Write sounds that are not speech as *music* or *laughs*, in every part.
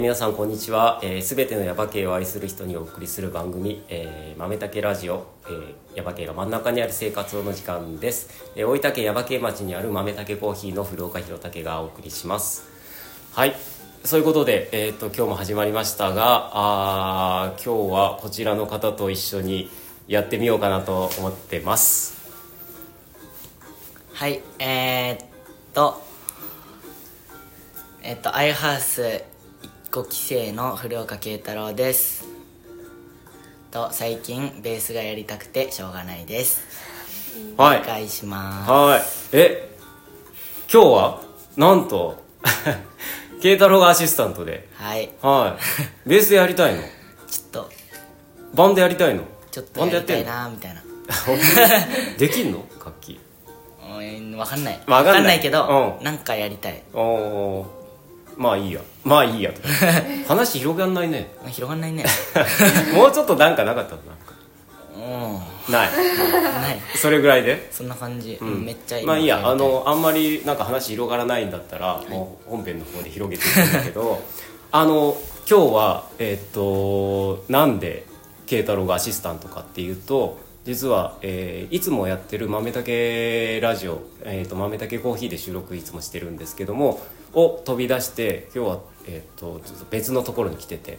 ー皆さんこんにちは。す、えー、べ、てのヤバ系を愛する人にお送りする番組、えー、豆竹ラジオ、えー、ヤバ系が真ん中にある生活の時間です。えー、大分県ヤバ系町にある豆竹コーヒーの古岡弘武がお送りします。はい、そういうことで、えっ、と、今日も始まりましたが、あ今日はこちらの方と一緒にやってみようかなと思ってます。はい、えー、っと、えっと、アイハウス5期生の古岡慶太郎です。と、最近ベースがやりたくてしょうがないです。はいお。願いしまはい。え、今日は、なんと、*laughs* 慶太郎がアシスタントで、す。はい、はい。ベースやりたいの？ちょっと、バンドやりたいの？ちょっとやりたいなみたいな。*laughs* できんの？楽器。うん、わかんない。わかんないけど、うんなんかやりたい。おーまあいいや。まあいいやとか。*laughs* 話広がんないね。広がんないね。*laughs* もうちょっとなんかなかったの？うん、ない。ない。それぐらいで？そんな感じ。ううん、めっちゃ今まあいいやあのあんまりなんか話広がらないんだったら、もう本編の方で広げていくんだけど *laughs* あの今日はえっとなんで慶太郎がアシスタントかっていうと実は、えーいつもやってる豆竹ラジオ、えー、と豆竹コーヒーで収録いつもしてるんですけどもを飛び出して今日は、えー、とちょっと別のところに来てて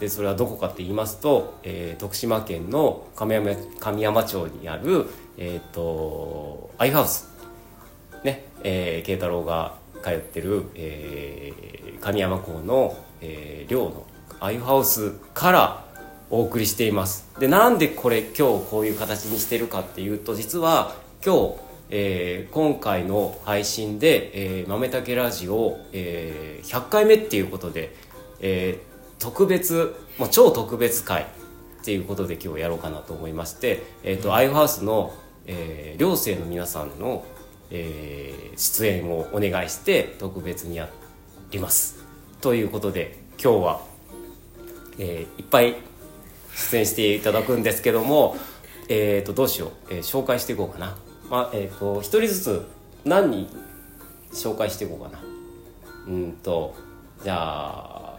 でそれはどこかって言いますと、えー徳島県の亀山神山町にある、えー、とアイハウス。ねえー慶太郎が通ってる、えー神山港の、えー寮のアイハウスからお送りしています。でなんでこれ今日こういう形にしてるかっていうと実は今日、えー今回の配信で「えー豆たけラジオ、えー100回目っていうことで、えー特別もう超特別会っていうことで今日やろうかなと思いまして、えーとアイハウスの、えー寮生の皆さんの、えー出演をお願いして特別にやります。ということで今日は、えーいっぱい出演していただくんですけども、えー、とどうしよう、えー紹介していこうかな、まあえー、と一人ずつ何人紹介していこうかな。うんとじゃあ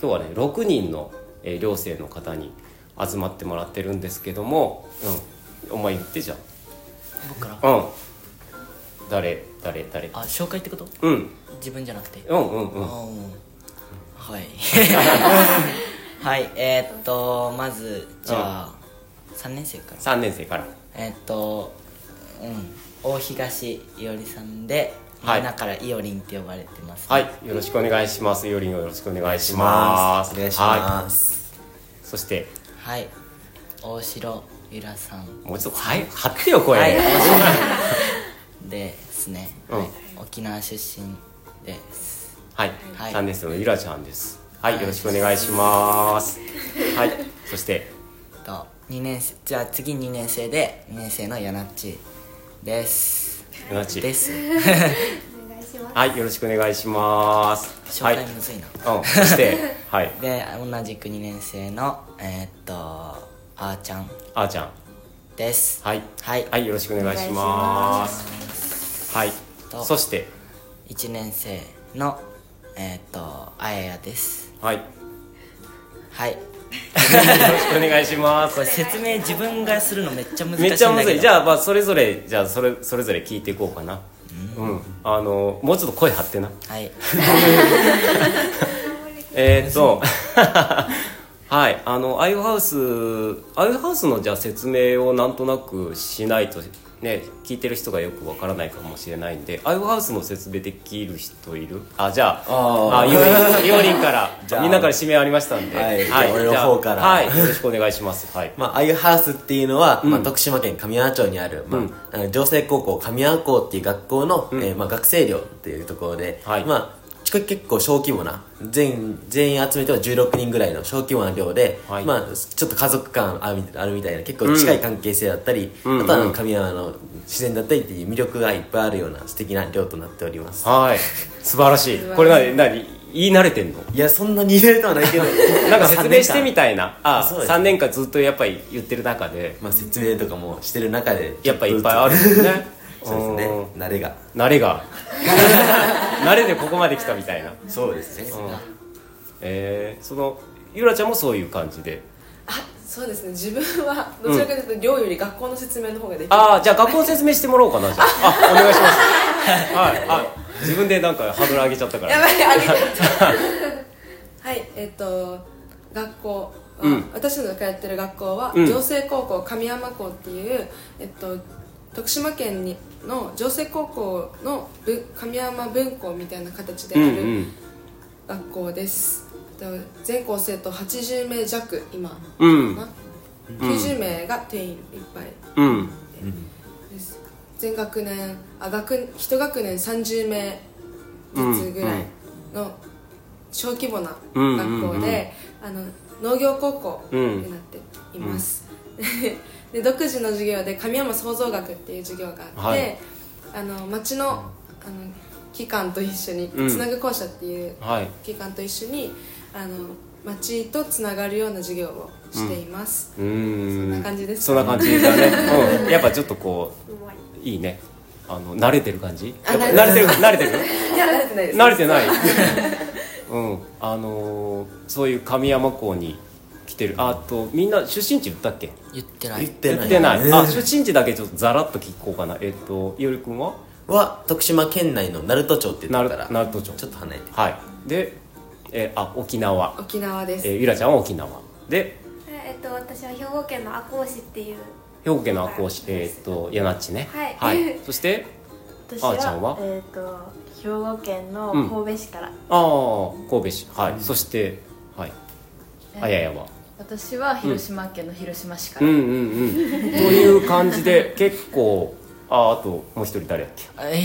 今日はね6人の、えー寮生の方に集まってもらってるんですけども、うん、お前言ってじゃ僕から？あうん。誰誰誰？あ、紹介ってこと？うん。自分じゃなくて。うんうんうん。うん。はい *laughs* はいえー、っとまずじゃあ、3年生から。3年生から。えー、っとうん大東いおりさんで、はい。みんなからいおりんって呼ばれてます、はいよろしくお願いします。よりんよろしくお願いします。お願いしはます。い、そしてはい大城ゆらさん。もうちょっとはい張ってよ声、はい *laughs* 大城ですね、うん。はい、沖縄出身です。はい、はい。3年生のゆらちゃんですはいよろしくお願いします。はいそして。と2年生じゃあ次2年生で2年生のやなっちです。ゆなちです。はいよろしくお願いします。紹はい。介むずいな、うんそして *laughs* はい。で同じく2年生のえーっとあーちゃんあーちゃん。です。はい。はい、はいよろしくお願いします。はい。とそして。1年生のえーっとあややですはい。よはい。ろしくお願い。しますこれ説明自分がするのめっちゃ難しいめっちゃむずい。じゃあまあそれぞれじゃあそれそれぞれ聞いていこうかな。うん、あのもうちょっと声張ってな。はい。*laughs* えーっと。*laughs* はい。あのアイハウスアイハウスのじゃあ説明をなんとなくしないとね聞いてる人がよくわからないかもしれないんでアイハウスの説明できる人いる？あじゃああゆりんゆりんからじゃあ。みんなから指名ありましたんで。はいじゃあ俺の方から。はいよろしくお願いします。はい。まあ、アイハウスっていうのは、まあ、うん徳島県神山町にある、まあうん。あの、城西高校神山校っていう学校の、うん。えーまあ、学生寮っていうところで、はい。まあ、結構小規模な全全員集めても16人ぐらいの小規模な寮で、はい。まあ、ちょっと家族感あるみあるみたいな結構近い関係性だったり、うんあとは神山の自然だったりっていう魅力がいっぱいあるような素敵な寮となっております。はい。*laughs* 素晴らしい。これ何何言い慣れてんの？いやそんなに入れるとはないけど。*laughs* なんか説明してみたいな。*laughs* あそうです3年間ずっとやっぱり言ってる中で。まあ、説明とかもしてる中でやっぱいっぱいあるんですね。そうですね。うん。慣れが。慣れが慣れでここまで来たみたいな。そうですね。うん。えー、そのゆらちゃんもそういう感じで。あそうですね。自分はどちらかというと寮より学校の説明の方ができる、ああじゃあ学校の説明してもらおうかなじゃあ。あお願いします。はい。あ自分でなんかハードル上げちゃったから。やばいあげちゃった。*laughs* はいえっと学校。は、うん。私のが通ってる学校は、うん。城西高校神山校っていう、えっと、徳島県にの城西高校のぶ神山分校みたいな形でうあるんうん。学校です、えっと全校生徒80名弱今、うん。かな。90名が定員いっぱい。うん。です。全学年あ学一学年30名ずつぐらいの小規模なうん。学校で、あの農業高校になっています、*laughs* で独自の授業で神山創造学っていう授業があって、はい。あの町のあの機関と一緒にうん。つなぐ校舎っていうはい。機関と一緒にあの町とつながるような授業をしています、うーん。そんな感じですそんな感じだね、*laughs* うん、やっぱちょっとこうまいういいね。あの慣れてる感じ？慣れてる。慣れてる？*laughs* いや慣れてない慣れてない。*laughs* うん。あのーそういう神山港に来てる。あとみんな出身地言ったっけ？言ってない。言っててない、えー。あ出身地だけちょっとざらっと聞こうかな。えっといおりくんは？は徳島県内の鳴門町って言なるったら。鳴門町。ちょっと離れて。はい。で、えーあ沖縄、沖縄です、えー、ゆらちゃんは沖縄。でえっと私は兵庫県の赤穂市っていう。兵庫県の赤穂市。えーっと矢那っちねはい。*laughs* そして私あーちゃんは？えっ、と兵庫県のうん。神戸市から、ああ神戸市。はい、そしてはい。えあややは？私は広島県の広島市から、うんうんうん。という感じで *laughs* 結構ああともう一人誰やっけ？え？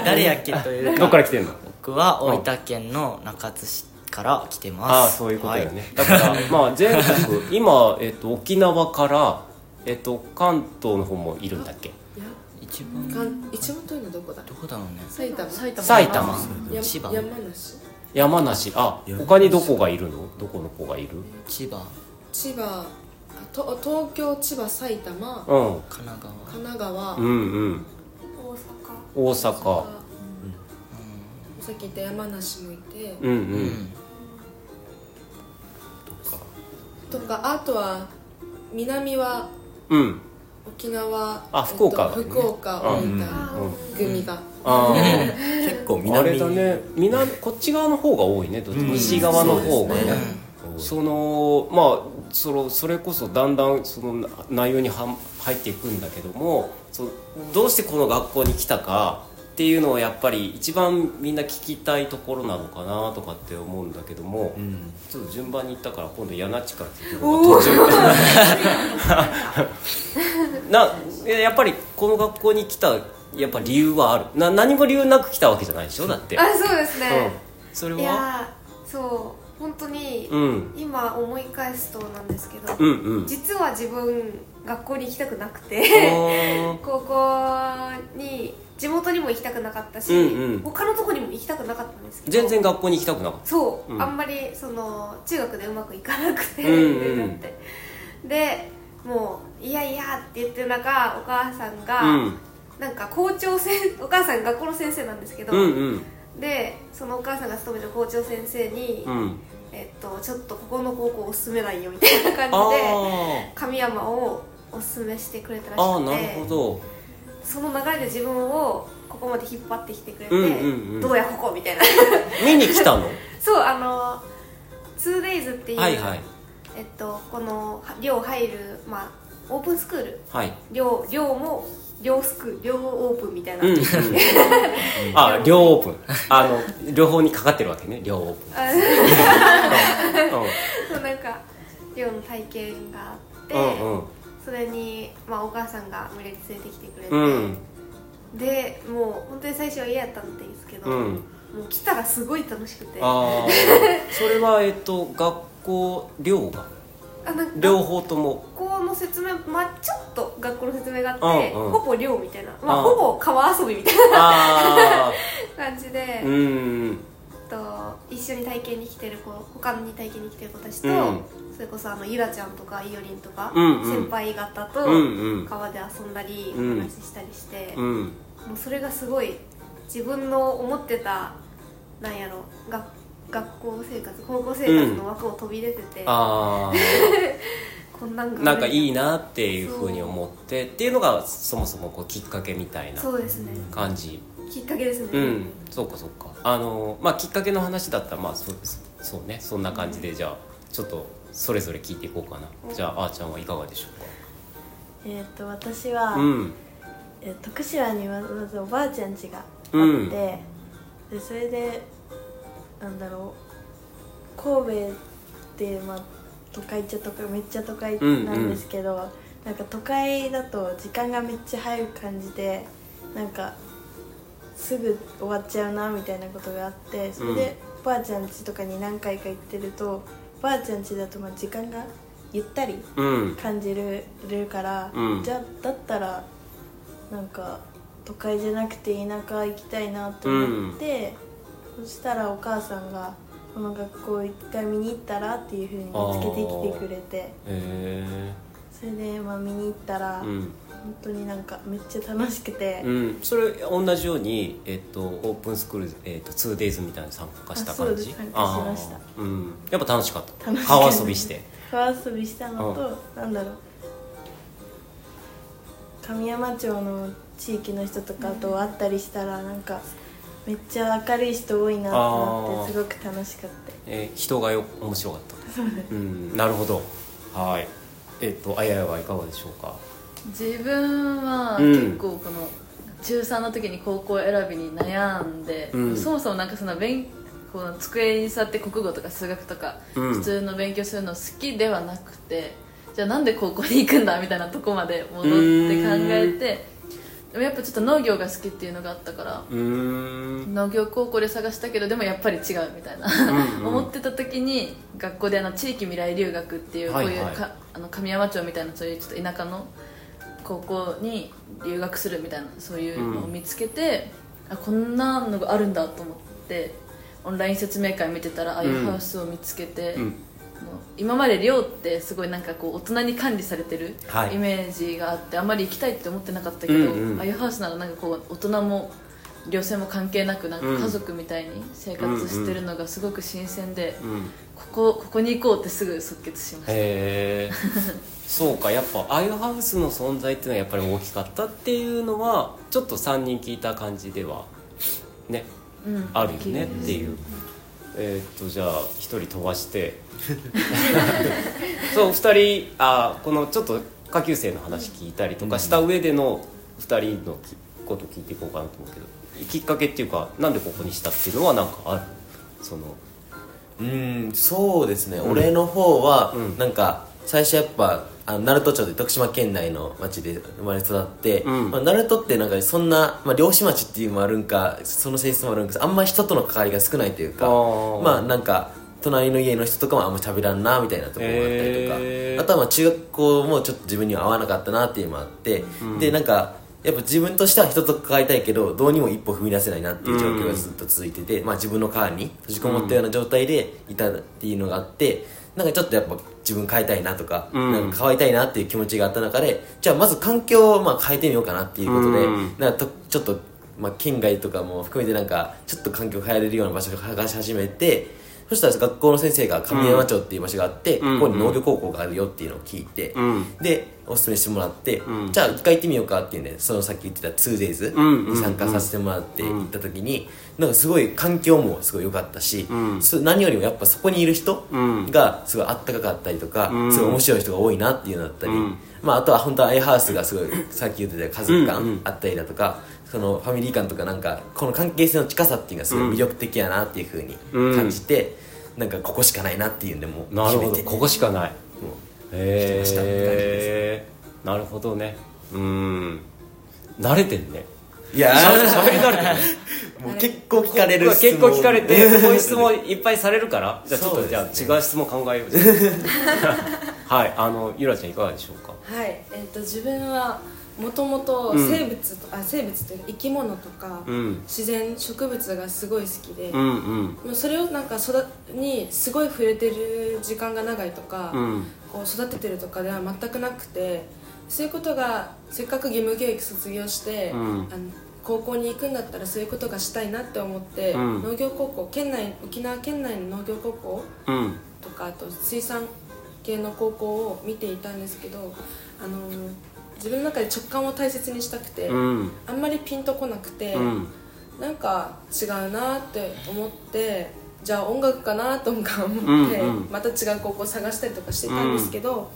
*laughs* 誰やっけというどっから来てんの？僕は大分県の中津市から来てます。ああそういうことだよね、だから *laughs* まあ全国今、えっと、沖縄から、えっと、関東の方もいるんだっけ？いや一番。かん一番遠いのどこだ？どこだろうね。埼玉。埼玉。埼玉。や千葉山梨山梨。あ他にどこがいるの？どこの子がいる？千葉。千葉。あと東京千葉埼玉。うん。神奈川。神奈川、うんうん。大阪。大阪。さっき言った山梨もいて、うんううん。んとかあとは南はうん。沖縄。あ福岡がね。えっと福岡大うん。分組が、あ結構ああ南れだね。南こっち側の方が多いね。どっち西側の方がね。そのまあそのそれこそだんだんそのな内容には入っていくんだけどもそうどうしてこの学校に来たかっていうのをやっぱり一番みんな聞きたいところなのかなとかって思うんだけども、うん。ちょっと順番に行ったから今度柳地から聞くのが途中なやっぱりこの学校に来たやっぱ理由はある。な何も理由なく来たわけじゃないでしょ？だって、あそうですうん。ね、、それは？いやーそう本当に、うん。今思い返すとなんですけど、うんうん。実は自分学校に行きたくなくあてー。*laughs* 高校に地元にも行きたくなかったし、うんうん。他のとこにも行きたくなかったんですけど全然学校に行きたくなかっそう、うん。あんまりその中学でうまくいかなくて、うんうん。だって。でもう「いやいや」って言ってる中お母さんが、たうんなんか校長先 *laughs* お母さん学校の先生なんですけど、うんうん。でそのお母さんが勤める校長先生に、うん。えっと、ちょっとここの高校おすすめないよみたいな感あじでー。神山をおすすめしてくれたらしあーなくてるほど。その流れで自分をここまで引っ張ってきてくれて、うんうんうん。どうやここみたいな。見に来たの？*laughs* そうあの 2days っていう、はいはい。えっと、この寮入る、まあ、オープンスクール。はい。寮寮も寮スクール寮オープンみたいな、うん。うん。あ両オープン。あの両方にかかってるわけね両オープンそう。なんか寮の体験があって、んうんうん。それに、まあ、お母さんが無理やり連れてきてくれて、うん。でもう本当に最初は嫌やったんですけど、うん。もう来たらすごい楽しくて。ああ *laughs* それはえっと学校寮が？あなんか両方とも。学校の説明まあちょっと学校の説明があって、うんうん。ほぼ寮みたいな、まあ、ほぼ川遊びみたいあな *laughs* 感じで、あうん。と一緒に体験に来てる子他に体験に来てる子たちと、うん。それこそあのゆらちゃんとかいおりんとか、うんうん。先輩方と川で遊んだり、うん。お話ししたりして、うん。もうそれがすごい自分の思ってたなんやろ学学校生活高校生活の枠を飛び出てて、あ *laughs* こんなんなんかいいなっていうふうに思ってっていうのがそもそもこうきっかけみたいなそうですね。感じ。きっかけですね、うん。そうかそうか。あのまあきっかけの話だったらまあそうですそうね。そんな感じでじゃあちょっとそれぞれ聞いていこうかな。じゃああーちゃんはいかがでしょえっ、と私は、うかうん。えー徳島にはまずおばあちゃん家があって、うん。でそれでなんだろう。神戸ってまあ都会っちゃ都会めっちゃ都会なんですけど、なんか都会だと時間がめっちゃ早く感じてなんかすぐ終わっちゃうなみたいなことがあってそれで、おばあちゃん家とかに何回か行ってるとおばあちゃん家だとまあ時間がゆったりうん。感じるるから、うん。じゃあだったらなんか都会じゃなくて田舎行きたいなと思って、そしたらお母さんが「この学校一回見に行ったら?」っていうふうに見つけてきてくれて。へえそれでまあ見に行ったら、うん。本当になんかめっちゃ楽しくて、うん、それ同じように、えっと、オープンスクール、えっと、2days みたいなの参加した感じ？参加しました。うん、やっぱ楽しかった。楽しかった。川遊びして。川遊びしたのと、なんだろう。神山町の地域の人とかと会ったりしたらなんかめっちゃ明るい人多いなってなってすごく楽しかった。えー人がよ面白かった。うんなるほど。はい。えっとあややはいかがでしょうか？自分はうん。結構この中3の時に高校選びに悩んで、うん。そもそもなんかその勉この机に座って国語とか数学とかうん。普通の勉強するの好きではなくて、じゃあなんで高校に行くんだみたいなとこまで戻って考えてでもやっぱちょっと農業が好きっていうのがあったから農業高校で探したけどでもやっぱり違うみたいなうんうん。思ってた時に学校であの地域未来留学っていうこういうか、はいはいあの神山町みたいなそういうちょっと田舎の高校に留学するみたいなそういうのを見つけて、あこんなのがあるんだと思ってオンライン説明会見てたらああいうハウスを見つけて、うん今まで寮ってすごいなんかこう大人に管理されてるはい。イメージがあって、あんまり行きたいって思ってなかったけど、うんうん。ああいうハウスならなんかこう大人も寮生も関係なくなんかうん。家族みたいに生活してるのがすごく新鮮で、うんここここに行こうってすぐ即決しました。へえ。*laughs* そうかやっぱああいうハウスの存在っていうのはやっぱり大きかったっていうのはちょっと3人聞いた感じではねうん。あるよねっていう。えーっとじゃあ1人飛ばして *laughs* そう2人あこのちょっと下級生の話聞いたりとかした上での2人のきこと聞いていこうかなと思うけどきっかけっていうかなんでここにしたっていうのはなんかある？そのうんそうですね、俺の方は、うん。なんか最初やっぱあの鳴門町で徳島県内の町で生まれ育って、うん。まあ、鳴門ってなんかそんな、まあ、漁師町っていうのもあるんかその性質もあるんかあんま人との関わりが少ないというかまあなんか隣の家の人とかもあんま喋らんなみたいなところもあったりとか、へー。あとはまあ中学校もちょっと自分には合わなかったなっていうのもあって、でなんかやっぱ自分としては人と関わりたいけどどうにも一歩踏み出せないなっていう状況がずっと続いてて、まあ、自分の川に閉じこもったような状態でいたっていうのがあってなんかちょっとやっぱ自分変えたいなとか,、うん。なんか変わりたいなっていう気持ちがあった中でじゃあまず環境をまあ変えてみようかなっていうことで、うん。なんかとちょっと、まあ、県外とかも含めてなんかちょっと環境を変えれるような場所を探し始めてそしたら学校の先生が神山町っていう場所があって、うん。ここに農業高校があるよっていうのを聞いて、うん。でおすすめしてもらって、うん。じゃあ一回行ってみようかっていうんでそのさっき言ってた 2days うん。に参加させてもらって行った時に、なんかすごい環境もすごい良かったし、何よりもやっぱそこにいる人うん。がすごいあったかかったりとか、うん。すごい面白い人が多いなっていうのだったり、うん。まあ、あとは本当はアイハウスがすごいさっき言ってた家族感あったりだとか、そのファミリー感とかなんかこの関係性の近さっていうのがすごい魅力的やなっていうふうに感じて、なんかここしかないなっていうんでもうなるほ決めて。どここしかない。へ来ましたって感じえなるほどね。うん。慣れてんね。いや。しゃべり慣れてるね。*laughs* もう結構聞かれる結構聞かれて質問。こういう質問いっぱいされるからじゃあちょっと、じゃあ違う質問考えよう。*laughs* はい。あのゆらちゃんいかがでしょうか？はい、えっと自分はもともとうん。生物と、あ生物というか生き物とか、うん。自然植物がすごい好きで、うんうん。もうそれをなんか育にすごい触れてる時間が長いとか、うん。こう育ててるとかでは全くなくてそういうことがせっかく義務教育卒業して、うん。あの高校に行くんだったらそういうことがしたいなって思って、うん。農業高校県内沖縄県内の農業高校うん。とかあと水産系の高校を見ていたんですけどあの自分の中で直感を大切にしたくて、うん。あんまりピンとこなくて、うん。なんか違うなって思ってじゃあ音楽かなとか思って、うんうん。また違う高校を探したりとかしてたんですけど、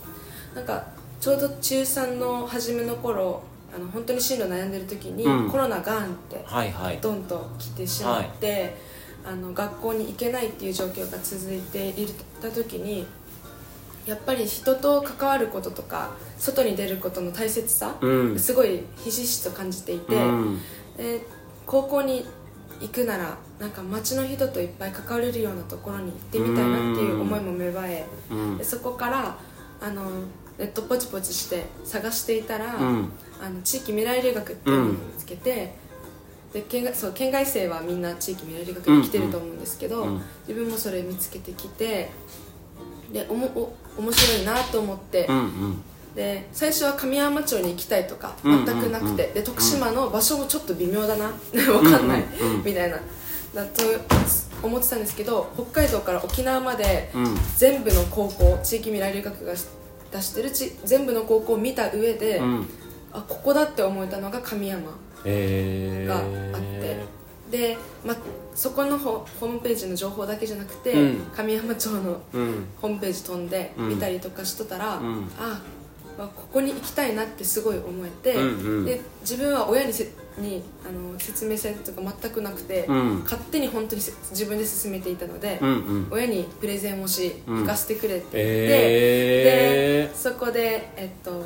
なんかちょうど中3の初めの頃あの本当に進路悩んでる時に、うん。コロナガンってはいはい。ドンと来てしまって、あの学校に行けないっていう状況が続いていた時にやっぱり人と関わることとか外に出ることの大切さ、うん。すごいひしひしと感じていて、うん。で高校に行くならなんか街の人といっぱい関われるようなところに行ってみたいなっていう思いも芽生え、うん。でそこからあのネットポチポチして探していたら、うん。あの地域未来留学っていうのを見つけて、で県外そう県外生はみんな地域未来留学に来てると思うんですけど、うん。自分もそれ見つけてきてでおもお面白いなと思って、うんうん。で最初は神山町に行きたいとかうん全くなくて、で徳島の場所もちょっと微妙だな。*laughs* 分かんない、みたいな。だと思ってたんですけど北海道から沖縄までうん。全部の高校地域未来留学が出してるち全部の高校を見た上で、うん。あここだって思えたのが神山えーがあって、で、ま、そこのホホームページの情報だけじゃなくて、うん。神山町のうん。ホームページ飛んでうん。見たりとかしとったら、うん。ああここに行きたいなってすごい思えて、うんうん。で自分は親にせにあの説明されたとか全くなくて、うん。勝手に本当にせ自分で進めていたので、うんうん。親にプレゼンをし、うん。行かせてくれって言って、えー。でそこで、えっと、お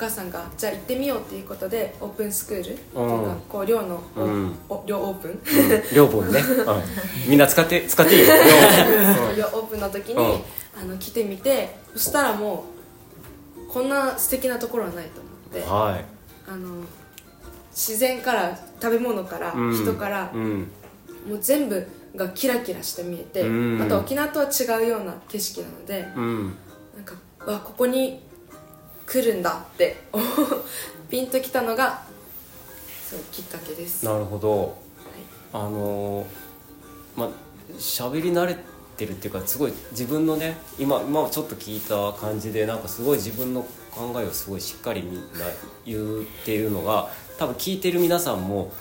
母さんがじゃあ行ってみようっていうことでオープンスクールっていうかこう寮の、おうん。お寮オープン。両本ね、*laughs* うん。みんな使って使っていいよ寮オープン。の時に、うん。あの来てみてそしたらもうこんな素敵なところはないと思って。はい。あの自然から食べ物から、うん。人から、うん。もう全部がキラキラして見えて、うん。また沖縄とは違うような景色なので、うん。なんかわここに来るんだって。*laughs* ピンときたのがそうきっかけです。なるほど。あのーまあ喋り慣れてるっていうかすごい自分のね今今ちょっと聞いた感じでなんかすごい自分の考えをすごいしっかりみんな言っているのが多分聞いてる皆さんも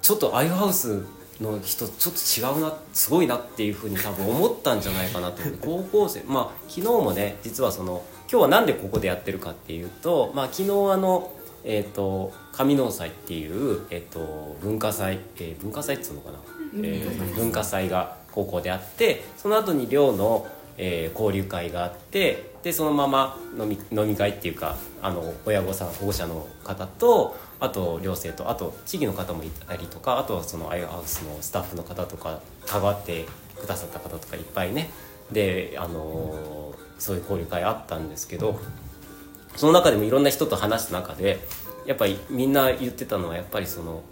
ちょっとアイハウスの人ちょっと違うなすごいなっていうふうに多分思ったんじゃないかなと思って高校生まあ昨日もね実はその今日はなんでここでやってるかっていうと、まあ、昨日あのえー、と上納祭っていう、えー、と文化祭、えー文化祭っつうのかな、えー文化祭。が高校であってその後に寮の、えー交流会があってでそのまま飲み飲み会っていうかあの親御さん保護者の方とあと寮生とあと地域の方もいたりとかあとはそのアイハウスのスタッフの方とか関わってくださった方とかいっぱいね。で、あのーそういう交流会あったんですけどその中でもいろんな人と話した中でやっぱりみんな言ってたのはやっぱりその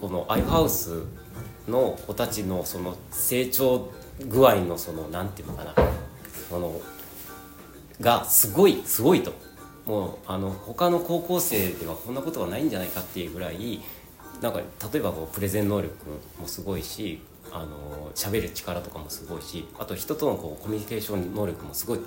このアイハウスの子たちのその成長具合のそのなんていうのかなそのがすごいすごいと。もうあの他の高校生ではこんなことがないんじゃないかっていうぐらいなんか例えばこうプレゼン能力もすごいしあの喋る力とかもすごいしあと人とのこうコミュニケーション能力もすごい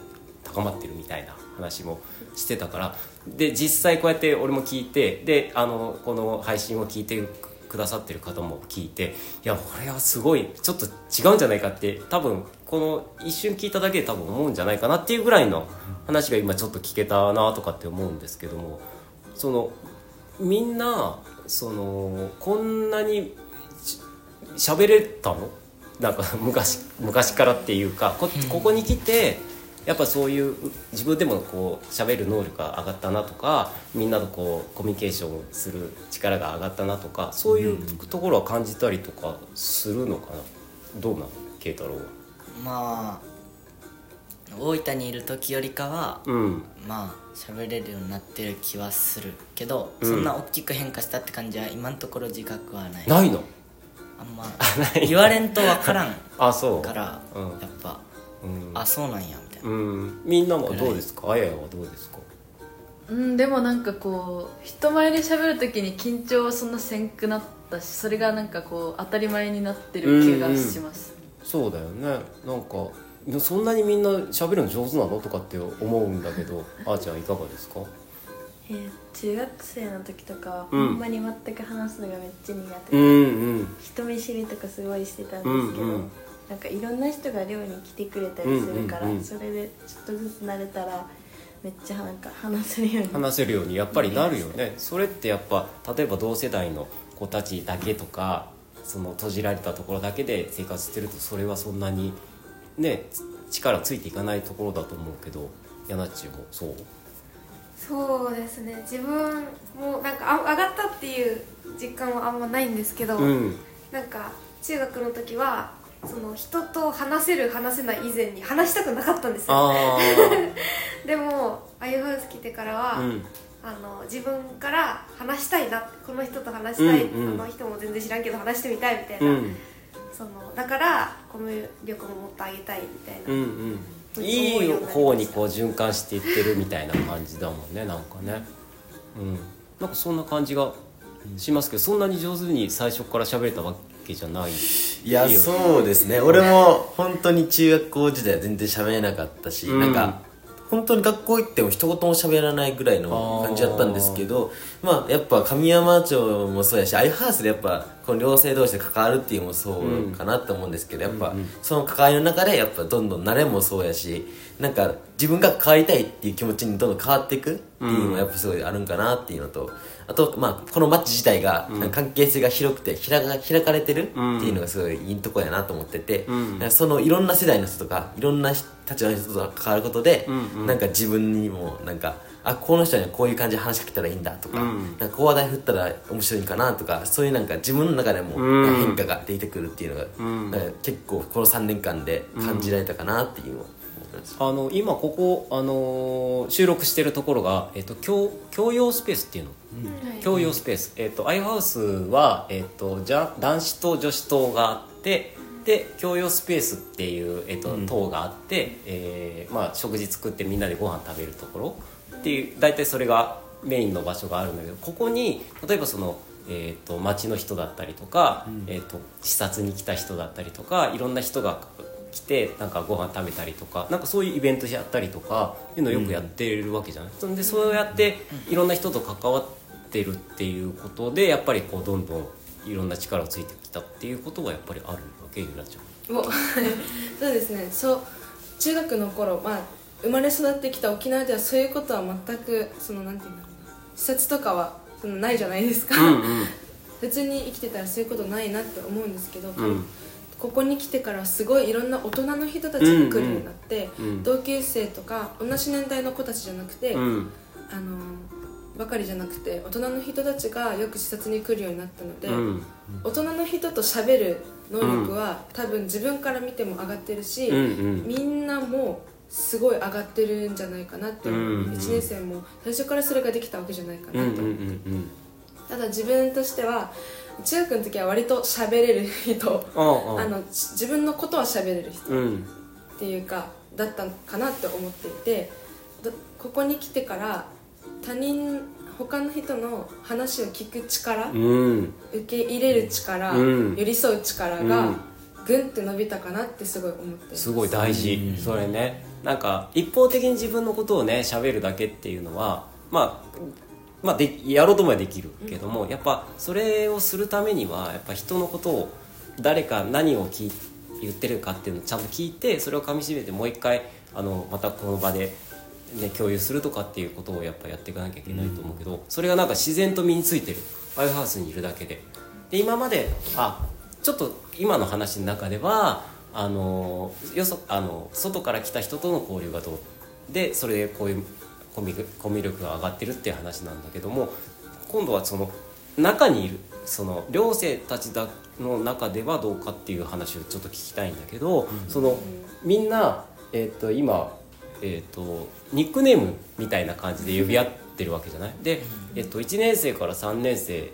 高まってるみたいな話もしてたからで実際こうやって俺も聞いてであのこの配信を聞いてくださってる方も聞いていやこれはすごいちょっと違うんじゃないかって多分この一瞬聞いただけで多分思うんじゃないかなっていうぐらいの話が今ちょっと聞けたなとかって思うんですけどもそのみんなそのこんなに喋れたの？なんか *laughs* 昔昔からっていうかこここに来てやっぱそういう自分でもこう喋る能力が上がったなとかみんなとこうコミュニケーションする力が上がったなとかそういうところは感じたりとかするのかな？どうなの？慶太郎は。まあ大分にいる時よりかは、うん。まあ喋れるようになってる気はするけど、うん。そんな大きく変化したって感じは今のところ自覚はない。ないの？あんま言われんと分からん *laughs* あそう。から、うん。やっぱ、うん。あそうなんやみたいな、うん。みんなもどうですか？あややはどうですか？うんでもなんかこう人前で喋る時に緊張そんなせんくなっったしそれがなんかこう当たり前になってる気がします、そうだよね。なんかそんなにみんな喋るの上手なの？とかって思うんだけどあーちゃんいかがですか？えー中学生の時とかはうん。ほんまに全く話すのがめっちゃ苦手で、うんうん。人見知りとかすごいしてたんですけど、うんうん。なんかいろんな人が寮に来てくれたりするから、うんうんうんそれでちょっとずつ慣れたらめっちゃなんか話せるように。話せるようにやっぱりなるよね。それってやっぱ例えば同世代の子たちだけとかその閉じられたところだけで生活してるとそれはそんなにね力ついていかないところだと思うけどヤナッチもそう？そうですね。自分もなんかあ上がったっていう実感はあんまないんですけど、うん。なんか中学の時はその人と話せる話せない以前に話したくなかったんですよ。あ *laughs* でもあゆハウス来てからは、あうん。あの自分から話したいなこの人と話したい、うんうん。あの人も全然知らんけど話してみたいみたいな、うん。そのだからコミュ力ももっと上げたいみたいな、うんうんいい方にこう循環していってるみたいな感じだもんねなんかね。うん。なんかそんな感じがしますけどそんなに上手に最初から喋れたわけじゃない。いやそうですね。俺も本当に中学校時代は全然喋れなかったし、うん。なんか本当に学校行っても一言も喋らないぐらいの感じだったんですけどまあやっぱ神山町もそうやしアイハウスでやっぱこの寮生同士で関わるっていうのもそうかなって思うんですけど、やっぱその関わりの中でやっぱどんどん慣れもそうやしなんか自分が変わりたいっていう気持ちにどんどん変わっていくっていうのがやっぱすごいあるんかなっていうのとあとまあこのマッチ自体が関係性が広くて開か開かれてるっていうのがすごいいいとこやなと思ってて、なんかそのいろんな世代の人とかいろんな立場の人と関わることで、なんか自分にもなんかあこの人にはこういう感じで話しかけたらいいんだとか,、なんかこう話題振ったら面白いんかなとかそういうなんか自分の中でも変化が出てくるっていうのが、なんか結構この3年間で感じられたかなっていうの。あの今ここ、あのー収録してるところが、えっと共共用スペースっていうの、共用スペース、えっとアイハウスは、えっとじゃ男子と女子棟があってで共用スペースっていう、えっと棟があって、えーまあ、食事作ってみんなでご飯食べるところっていう大体それがメインの場所があるんだけどここに例えばそのえー、と町の人だったりとか、えー、と視察に来た人だったりとかいろんな人が来てなんかご飯食べたりとかなんかそういうイベントやったりとかいうのをよくやってるわけじゃない、そん。でそうやっていろんな人と関わってるっていうことでやっぱりこうどんどんいろんな力をついてきたっていうことはやっぱりあるわけゆらちゃん。もう *laughs* そうですね。そう中学の頃、まあ、生まれ育ってきた沖縄ではそういうことは全くそのなんていうんだろうな。視察とかはそのないじゃないですか、*laughs* 普通に生きてたらそういうことないなって思うんですけど、ん。ここに来てからすごいいろんな大人の人たちが来るようになって、ん。同級生とか同じ年代の子たちじゃなくて、うん。あのばかりじゃなくて大人の人たちがよく視察に来るようになったので、うん。大人の人と喋る能力は、多分自分から見ても上がってるし、うんうん。みんなもすごい上がってるんじゃないかなって思う、うんうん1年生も最初からそれができたわけじゃないかなと、うんただ自分としては中学の時は割と喋れる人。うんあのし自分のことは喋れる人。うん。っていうかだったかなって思っていてどここに来てから他人他の人の話を聞く力、うん。受け入れる力、うん。寄り添う力うん。がぐんって伸びたかなってすごい思ってますすごい大事、それね。なんか一方的に自分のことをね喋るだけっていうのはまあまあでやろうと思えばできるけども、やっぱそれをするためにはやっぱ人のことを誰か何を聞い言ってるかっていうのをちゃんと聞いてそれをかみしめてもう一回あのまたこの場で、ね、共有するとかっていうことをやっぱやっていかなきゃいけないと思うけど、それがなんか自然と身についてる。バイオハウスにいるだけで。で今まであちょっと今の話の中ではあのよそあの外から来た人との交流がどうでそれでこういうコミュコミュ力が上がってるっていう話なんだけども今度はその中にいるその寮生たちだの中ではどうかっていう話をちょっと聞きたいんだけど、そのみんな、えー、と今、えー、とニックネームみたいな感じで呼び合ってるわけじゃない？で、えー、と1年生から3年生、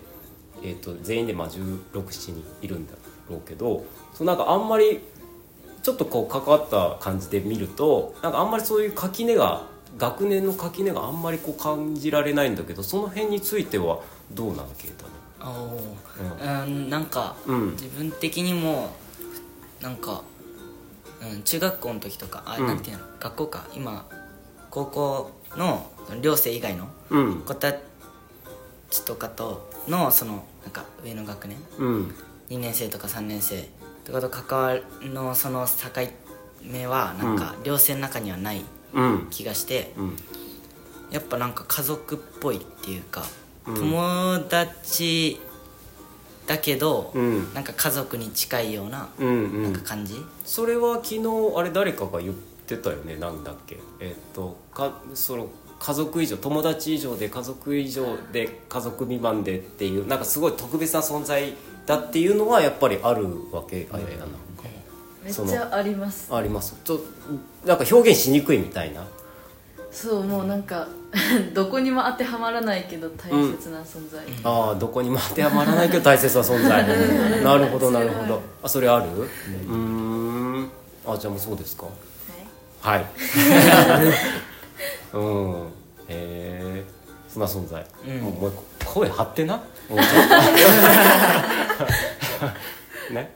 えー、と全員でまあ1617人いるんだろうけどそうなんかあんまりちょっとこう関わった感じで見るとなんかあんまりそういう垣根が学年の垣根があんまりこう感じられないんだけどその辺についてはどうなのケイタのおー。うんなんか、うん。自分的にもなんか、うん、中学校の時とかあ、うん。なんていうの学校か今高校の寮生以外のうん。子たちとかとのそのなんか上の学年うん。2年生とか3年生とかと関わるのその境目はなんか寮生の中にはないうん。気がして、うん。やっぱなんか家族っぽいっていうか、うん。友達だけど、うん。なんか家族に近いような,、うんうん。なんか感じ？それは昨日あれ誰かが言ってたよねなんだっけ？えっとかその家族以上友達以上で家族以上で家族未満でっていうなんかすごい特別な存在だっていうのはやっぱりあるわけあややなんか。めっちゃあります。あります。ちょなんか表現しにくいみたいなそうもうなんか *laughs* どこにも当てはまらないけど大切な存在、ああどこにも当てはまらないけど大切な存在。*laughs* なるほどなるほど。あそれある？うーん。あじゃあもうそうですか？はい。*laughs* うん。へえそんな存在、うん。もうもう声張ってな？もうちょっとね？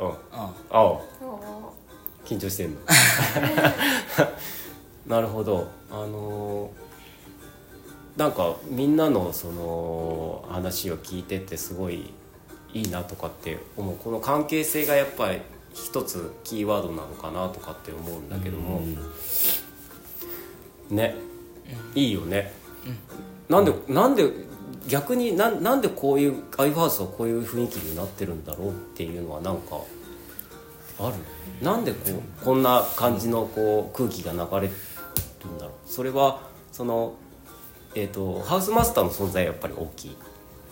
うん。うん。ああ。お緊張してんの。なるほどあのーなんかみんなのその話を聞いててすごいいいなとかって思うこの関係性がやっぱり一つキーワードなのかなとかって思うんだけども、ね、いいよね、なんでなんで逆になんなんでこういうアイフハウスはこういう雰囲気になってるんだろうっていうのはなんかある？なんでこうこんな感じのこう空気が流れるんだろうそれはそのえー、とハウスマスターの存在はやっぱり大きい。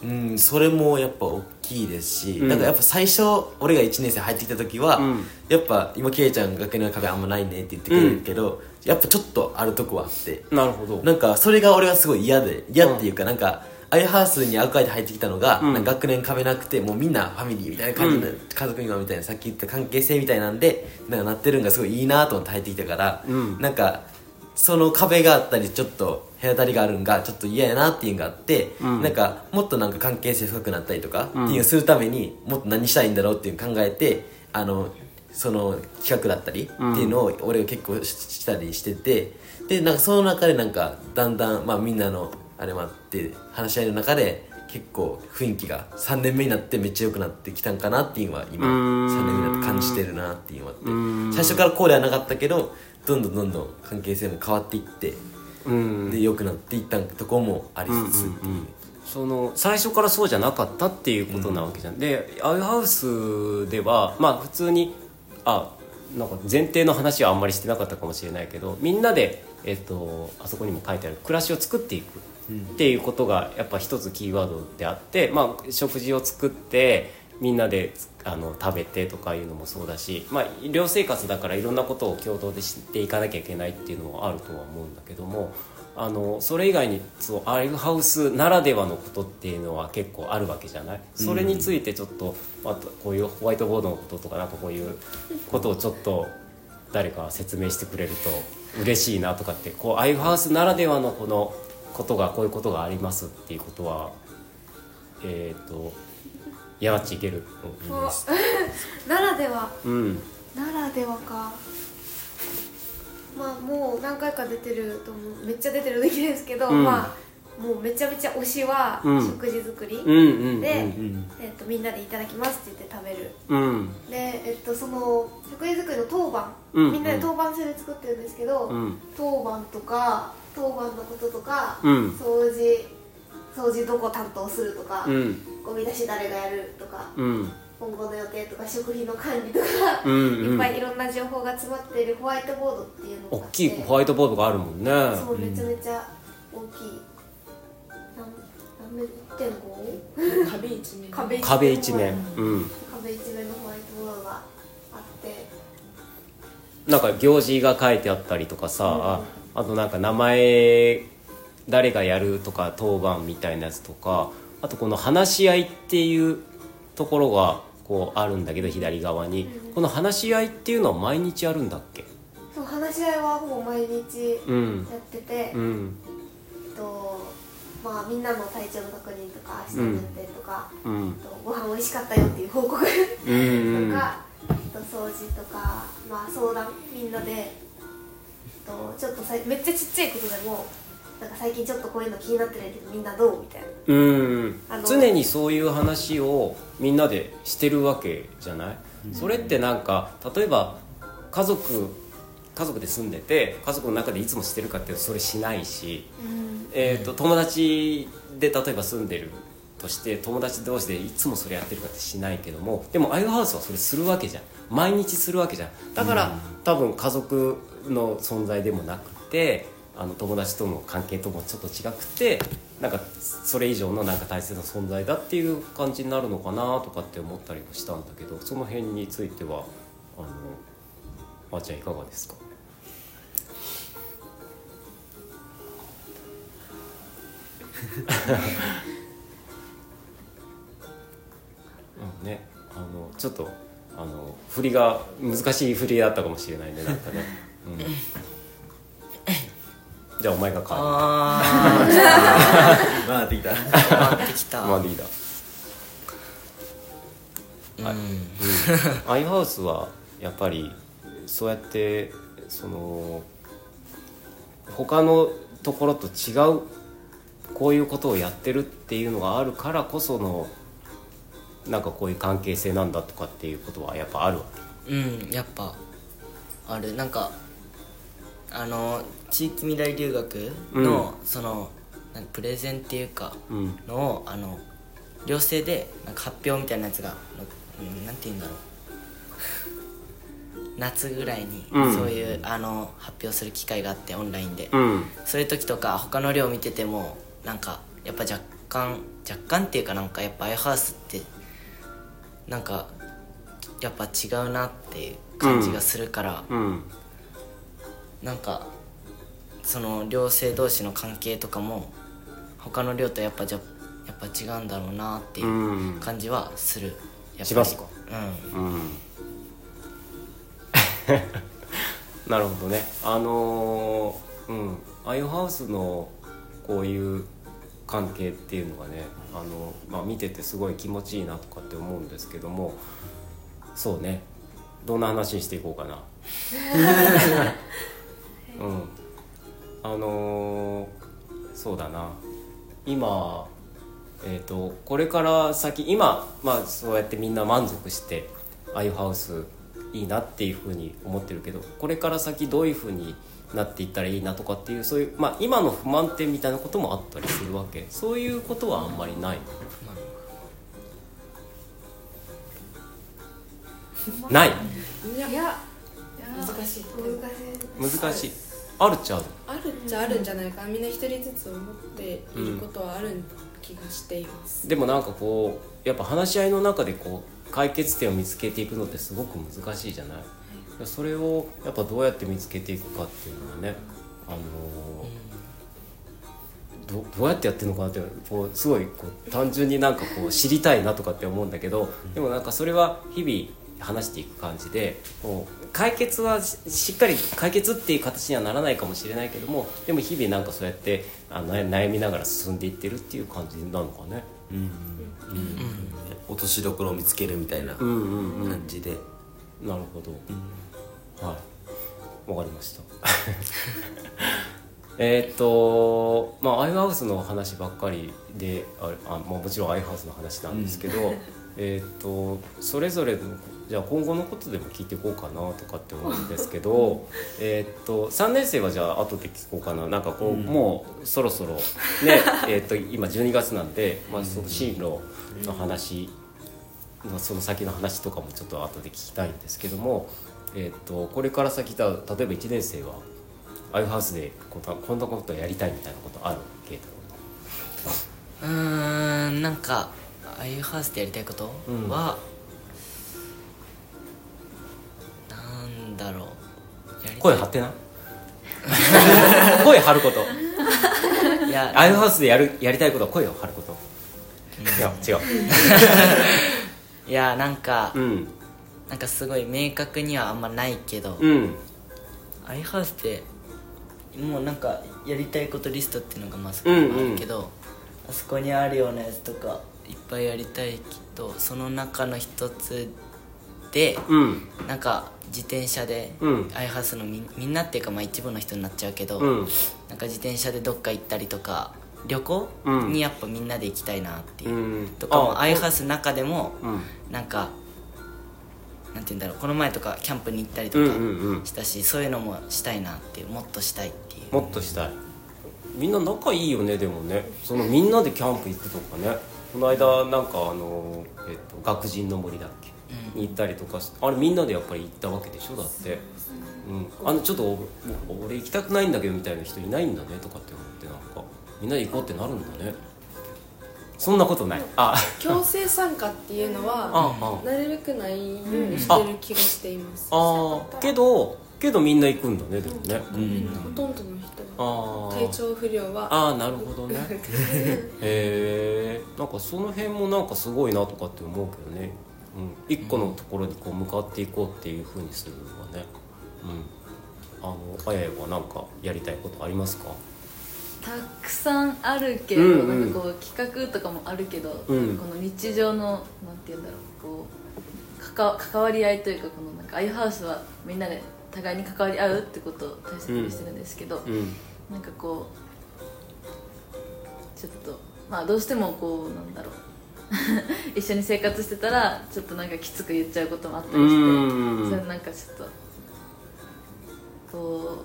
うんそれもやっぱ大きいですし、うん。なんかやっぱ最初俺が1年生入ってきた時は、うん。やっぱ今ケイちゃん学年の壁あんまないねって言ってくれるけど、やっぱちょっとあるとこはあって。なるほど。なんかそれが俺はすごい嫌で嫌っていうかなんかアイハウスに憧れて入ってきたのが、うん。学年壁なくてもうみんなファミリーみたいな感じで、うん。家族今みたいなさっき言った関係性みたいなんでなんかなってるんがすごいいいなと思って入ってきたから、うん。なんかその壁があったりちょっと隔たりがあるんがちょっと嫌やなっていうのがあって、うん。なんかもっとなんか関係性深くなったりとか、うん。っていうのをするためにもっと何したいんだろうっていうのを考えてあのその企画だったりっていうのを俺が結構ししたりしててでなんかその中でなんかだんだん、まあ、みんなのあれもあって話し合いの中で結構雰囲気が3年目になってめっちゃ良くなってきたんかなっていうのは今うーん。3年目になって感じてるなっていうのがあって。ん。最初からこうではなかったけどどんどんどんどん関係性も変わっていってうん。で良くなっていったところもありつつっていう。その最初からそうじゃなかったっていうことなわけじゃん、でアイハウスではまあ普通にあなんか前提の話はあんまりしてなかったかもしれないけどみんなで、えっとあそこにも書いてある暮らしを作っていくっていうことがやっぱ一つキーワードであって、まあ、食事を作ってみんなであの食べてとかいうのもそうだし、まあ、寮生活だからいろんなことを共同で知っていかなきゃいけないっていうのもあるとは思うんだけどもあのそれ以外にそうアイハウスならではのことっていうのは結構あるわけじゃない？それについてちょっと、またこういうホワイトボードのこととかなんかこういうことをちょっと誰か説明してくれると嬉しいなとかってこうアイハウスならではのこのことがこういうことがありますっていうことはえっ、とやなっちいける。ならでは。うん。ならではか。まあもう何回か出てると思う。めっちゃ出てるできるんですけど、うん。まあもうめちゃめちゃ推しはうん。食事作り、うんうんで、うんえっとみんなでいただきますって言って食べる。うん。で、えっと、その食事作りの当番、うん。みんなで当番制で作ってるんですけど、うん。当番とか当番のこととか、うん。掃除掃除どこ担当するとか、うん。ゴミ出し誰がやるとかうん。今後の予定とか食費の管理とか、うんうん。いっぱいいろんな情報が詰まっているホワイトボードっていうのがあ大ってきいホワイトボードがあるもんね。そうめちゃめちゃ大きい。何何メ1.5壁一面。壁壁一面。うん。壁一面のホワイトボードがあって。なんか行事が書いてあったりとかさ、あとなんか名前誰がやるとか当番みたいなやつとかあとこの話し合いっていうところがこうあるんだけど左側に、この話し合いっていうのは毎日あるんだっけ？そう話し合いはほぼ毎日うん。やってて、うん。えっとまあ、みんなの体調の確認とか明日の運転とか、うん。とご飯美味しかったよっていう報告とうん。か、と掃除とか、まあ、相談みんなでとちょっとさいめっちゃちっちゃいことでもなんか最近ちょっとこういうの気になってないけどみんなどうみたいな。うん。常にそういう話をみんなでしてるわけじゃない、それってなんか例えば家族家族で住んでて家族の中でいつもしてるかっていうとそれしないし、えー、と友達で例えば住んでるとして友達同士でいつもそれやってるかってしないけどもでもアイハウスはそれするわけじゃん。毎日するわけじゃん。だから、多分家族の存在でもなくてあの友達との関係ともちょっと違くてなんかそれ以上のなんか大切な存在だっていう感じになるのかなとかって思ったりもしたんだけどその辺についてはあのあーちゃんいかがですか？うんね。あのちょっとあの振りが難しい振りだったかもしれないねなんかね、うん、じゃあお前が変わあまあできた。ー回ってきた。るまあリーダーアイハウスはやっぱりそうやってその他のところと違うこういうことをやってるっていうのがあるからこそのなんかこういう関係性なんだとかっていうことはやっぱあるわうんやっぱ。ある。なんかあの地域未来留学の、そのなんプレゼンっていうかのをあの寮生でなんか発表みたいなやつが、うん、なんて言うんだろう。*laughs* 夏ぐらいにうん。そういう、あの発表する機会があってオンラインで、うん。そういう時とか他の寮見ててもなんかやっぱ若干若干っていうかなんかやっぱアイハウスってなんかやっぱ違うなっていう感じがするから、うん。なんかその寮生同士の関係とかも他の寮とやっぱじゃやっぱ違うんだろうなっていううん。感じはする、やっぱり。しますか？うん。うん。*laughs* なるほどね。あのーうん。アイハウスのこういう関係っていうのがねあの、まあ、見ててすごい気持ちいいなとかって思うんですけどもそうね。どんな話にしていこうかな。*laughs* うんあのーそうだな。今えー、とこれから先今、まあ、そうやってみんな満足してああいうハウスいいなっていうふうに思ってるけどこれから先どういうふうになっていったらいいなとかっていうそういう、まあ、今の不満点みたいなこともあったりするわけ。そういうことはあんまりない。ない。いやいや難しい。難しい。難しいあるっちゃある。あるっちゃあるんじゃないかなみんな一人ずつ思っていることはある気がしています、でもなんかこうやっぱ話し合いの中でこう解決点を見つけていくのってすごく難しいじゃない、それをやっぱどうやって見つけていくかっていうのはねあのーどどうやってやってるのかなってこうすごいこう単純になんかこう知りたいなとかって思うんだけどでもなんかそれは日々話していく感じでこう解決はししっかり解決っていう形にはならないかもしれないけどもでも日々なんかそうやってあの悩みながら進んでいってるっていう感じなのかね。落としどころを見つけるみたいなうんうんうん。感じで、なるほど、はい。わかりました。*laughs* えーっとまあアイハウスの話ばっかりでああ、まあ、もちろんアイハウスの話なんですけど、えーっとそれぞれのじゃあ今後のことでも聞いていこうかなとかって思うんですけどえーっと3年生はじゃあ後で聞こうかな。なんかこう、もうそろそろねえーっと今12月なんで、まあ、その進路の話、まあその先の話とかもちょっと後で聞きたいんですけども、えー、とこれから先だ例えば1年生はアイハウスでこんなことやりたいみたいなことある？うーんなんかああいうハウスでやりたいことうん。は、なんだろう。声張ってな。*laughs* 声張ること。いやアイハウスでやるやりたいことは声を張ること。*laughs* いや違ういやなんか、うん。なんかすごい明確にはあんまないけど、うん。アイハウスってもうなんかやりたいことリストっていうのがまずあるけど、あそこにあるようなやつとか。いっぱいやりたいけどその中の一つでうん。なんか自転車で、うん。アイハウスのみみんなっていうかまあ一部の人になっちゃうけど、うん。なんか自転車でどっか行ったりとか旅行、うん。にやっぱみんなで行きたいなっていう、うん。とかもあアイハウスの中でも、うん。なんかなんて言うんだろうこの前とかキャンプに行ったりとかうんうんうん。したし、そういうのもしたいなっていうもっとしたいっていう。もっとしたいみんな仲いいよねでもね。そのみんなでキャンプ行くとかね。この間なんかあの、えっと、学人の森だっけ、に行ったりとかしあれみんなでやっぱり行ったわけでしょ？だって、うん、あのちょっとお俺行きたくないんだけどみたいな人いないんだねとかって思ってなんか。みんなで行こうってなるんだね。そんなことない。あ。強制参加っていうのは *laughs* なるべくないようにしてる気がしています、ああけどけどみんな行くんだねでもね、ほとんどの人はあ体調不良は。ああなるほどね。*laughs* へえんかその辺もなんかすごいなとかって思うけどね、うん、一個のところにこう向かっていこうっていうふうにするのはね。うん。あのあややはなんかやりたいことありますか？たくさんあるけど、うんうんなんかこう企画とかもあるけど、うん。この日常のなんて言うんだろうこう関わ関わり合いというかこのなんかアイハウスはみんなで互いに関わり合うってことを大切にしてるんですけど、うん。なんかこうちょっとまあどうしてもこうなんだろう。*laughs* 一緒に生活してたらちょっとなんかきつく言っちゃうこともあったりしてうん。それなんかちょっとこ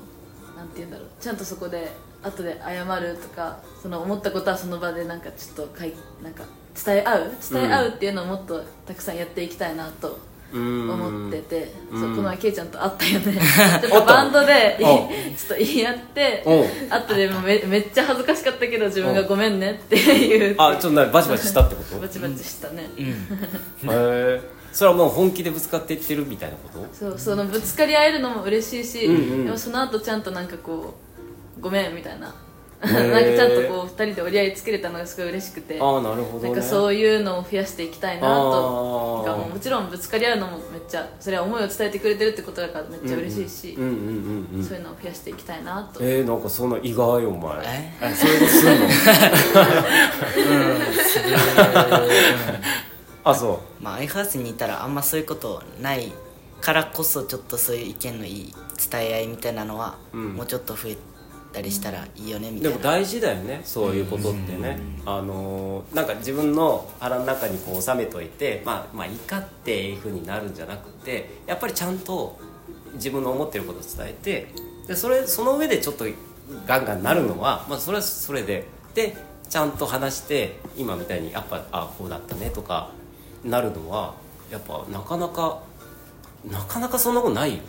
うなんて言うんだろう。ちゃんとそこで後で謝るとかその思ったことはその場でなんかちょっとかいなんか伝え合う伝え合うっていうのをもっとたくさんやっていきたいなとうん思ってて、うん。そうこの前ケイちゃんと会ったよね。*laughs* ちょっとバンドでちょおっと言い合ってお。後でもうめめっちゃ恥ずかしかったけど自分がごめんねっていう。あちょっとなバチバチしたってこと？バチバチしたね、うん。へえそれはもう本気でぶつかっていってるみたいなこと？そうそのぶつかり合えるのも嬉しいし、うんうん。でもその後ちゃんとなんかこうごめんみたいな。へ *laughs* なんーかちゃんとこう二人で折り合いつけれたのがすごい嬉しくて。ああなるほどね。なんかそういうのを増やしていきたいなとかもうもちろんぶつかり合うのもめっちゃそれは思いを伝えてくれてるってことだからめっちゃ嬉しいし、うんうんそういうのを増やしていきたいなと、えー、なんかそんな意外お前。え？えそういうのすんの？あそまあアイハウスにいたらあんまそういうことないからこそちょっとそういう意見のいい伝え合いみたいなのは、うん。もうちょっと増えたりしたらいいよねうみたいな。でも大事だよねそういうことってね。あのーなんか自分の腹の中にこう収めといてまあまあいいかっていうふうになるんじゃなくてやっぱりちゃんと自分の思ってることを伝えてでそれその上でちょっとガンガンなるのは、まあ、それはそれで。でちゃんと話して今みたいにやっぱあこうだったねとかなるのはやっぱなかなかなかなかそんなことないよ、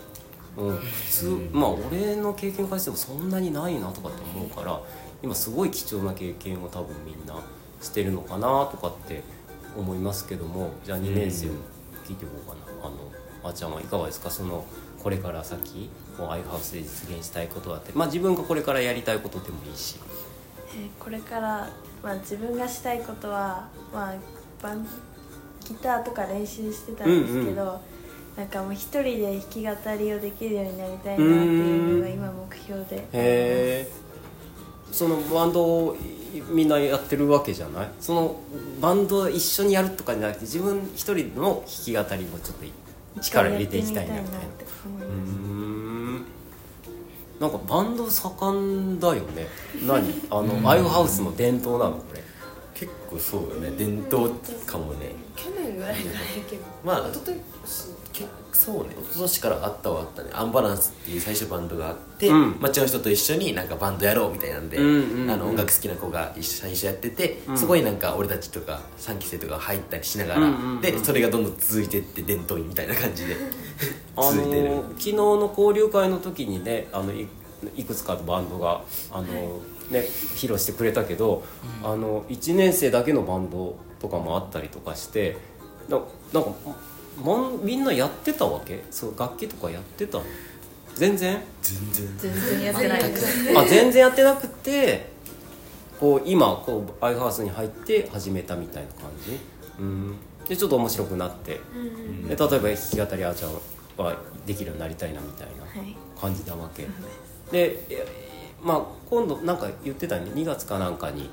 うん、普通まあ俺の経験からしてもそんなにないなとかって思うから今すごい貴重な経験を多分みんなしてるのかなとかって思いますけどもじゃあ2年生も聞いていこうかな、あのあーちゃんはいかがですか？そのこれから先こうアイハウスで実現したいことだって。まあ自分がこれからやりたいことでもいいし。えーこれから、まあ、自分がしたいことは、まあ、バンギターとか練習してたんですけど、なんかもう一人で弾き語りをできるようになりたいなっていうのが今目標でへえそのバンドをみんなやってるわけじゃない？そのバンド一緒にやるとかじゃなくて自分一人の弾き語りもちょっと力入れていきたいなみたいな。って思いうーますん。なんかバンド盛んだよね。何？あのアイハウスの伝統なのこれ。結構そうよね。伝統かもね。去年ぐらいからやけど。まあ。一昨年？結そうね。一昨年からあったはあったね。アンバランスっていう最初バンドがあって、うん。街の人と一緒になんかバンドやろうみたいなんで、うんうんうん。あの音楽好きな子が一緒最初やってて、そこになんか俺たちとか3期生とか入ったりしながら、うんうんうん。でそれがどんどん続いてって伝統みたいな感じで *laughs* あの続いてる。昨日の交流会の時にねあのいいくつかのバンドがあの、ね、披露してくれたけど、あの1年生だけのバンドとかもあったりとかしてななんかまんみんなやってたわけ？そう楽器とかやってたの？全然？全然。全然やってない。ですあ全然やってなくてこう今こうアイハウスに入って始めたみたいな感じ？うん。でちょっと面白くなって、で例えば弾き語りあーちゃんはできるようになりたいなみたいなはい。感じなわけ。でえまあ今度なんか言ってたね？2月かなんかに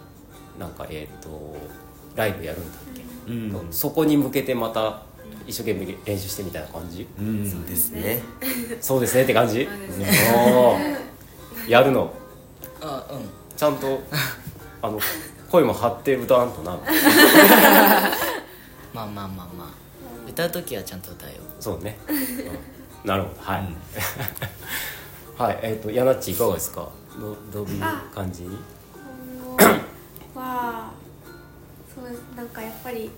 なんかえっ、とライブやるんだっけ、うん。そこに向けてまた一生懸命練習してみたいな感じ？うん。ですね。そうですね。って感じ？やるの？あうん。ちゃんとあの声も張って歌わんとな。*laughs* まあまあまあまあ。歌う時はちゃんと歌うよ。そうね、うん。なるほど。はい、*laughs* はい。えっ、とヤナッチいかがですか？どどういう感じに？今後はそうなんかやっぱり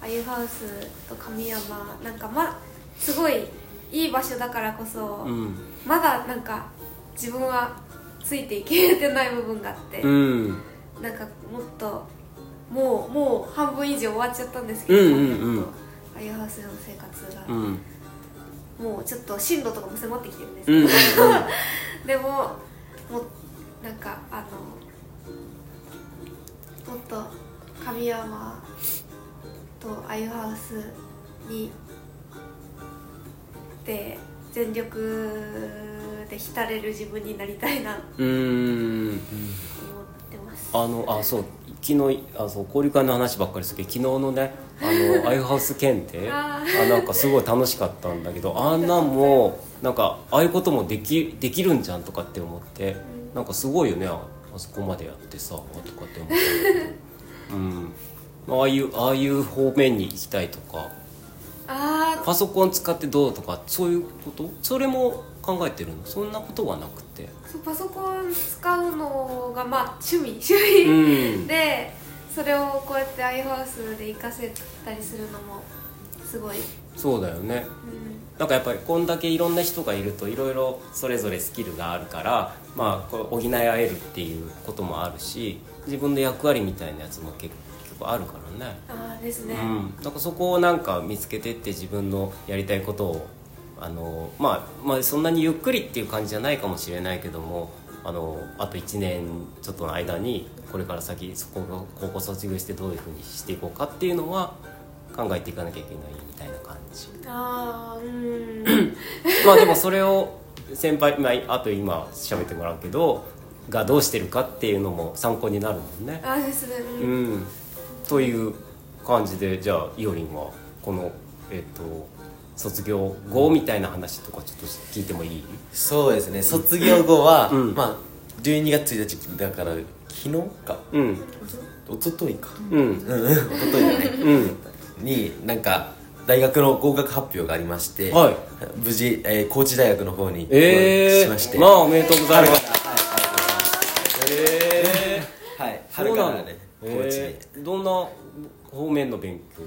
あゆハウスと神山なんかますごいいい場所だからこそ、うん。まだなんか自分はついていけてない部分があって、うん。なんかもっともうもう半分以上終わっちゃったんですけど、うんうんうん。あゆハウスでの生活が、うん。もうちょっと進路とかも迫ってきてるんですうんけど、うんうん。*laughs* でももうなんかあのもっと神山とあゆハウスにで全力で浸れる自分になりたいな。と思ってます。あのあそう昨日あそう交流会の話ばっかりですけど昨日のねあの *laughs* アイハウス検定ああなんかすごい楽しかったんだけど *laughs* あんなんもなんかああいうこともできできるんじゃんとかって思ってなんかすごいよねああそこまでやってさとかって思ったんだけどうんああいうああいう方面に行きたいとか。あパソコン使ってどうとかそういうこと？それも考えてるの？そんなことはなくて。ーそうパソコン使うのがまあ趣味。趣味、うんでそれをこうやってアイハウスで活かせたりするのもすごい、そうだよね。うん、なんかやっぱりこんだけいろんな人がいるといろいろそれぞれスキルがあるからまあこう補い合えるっていうこともあるし自分の役割みたいなやつも結構あるからね、ああですね、うん、なんかそこをなんか見つけてって自分のやりたいことをあの、まあ、まあそんなにゆっくりっていう感じじゃないかもしれないけどもあのあと1年ちょっとの間にこれから先そこが高校卒業してどういうふうにしていこうかっていうのは考えていかなきゃいけないみたいな感じ。ああうん。まあでもそれを先輩、まあ、あと今喋ってもらうけどがどうしてるかっていうのも参考になるもんね。ああですね。ううん、ん、という感じでじゃあいおりんはこの、えっと卒業後みたいな話とかちょっと聞いてもいい？そうですね。卒業後は、うん。まあ12月1日だから昨日か。うん。一昨日か。うん。うん。うん一昨日だね。うん。になんか大学の合格発表がありまして、はい。無事、えー高知大学の方にえしまして。えまあおめでとうございますはいえはいそうなの春からね高知に、えーどんな方面の勉強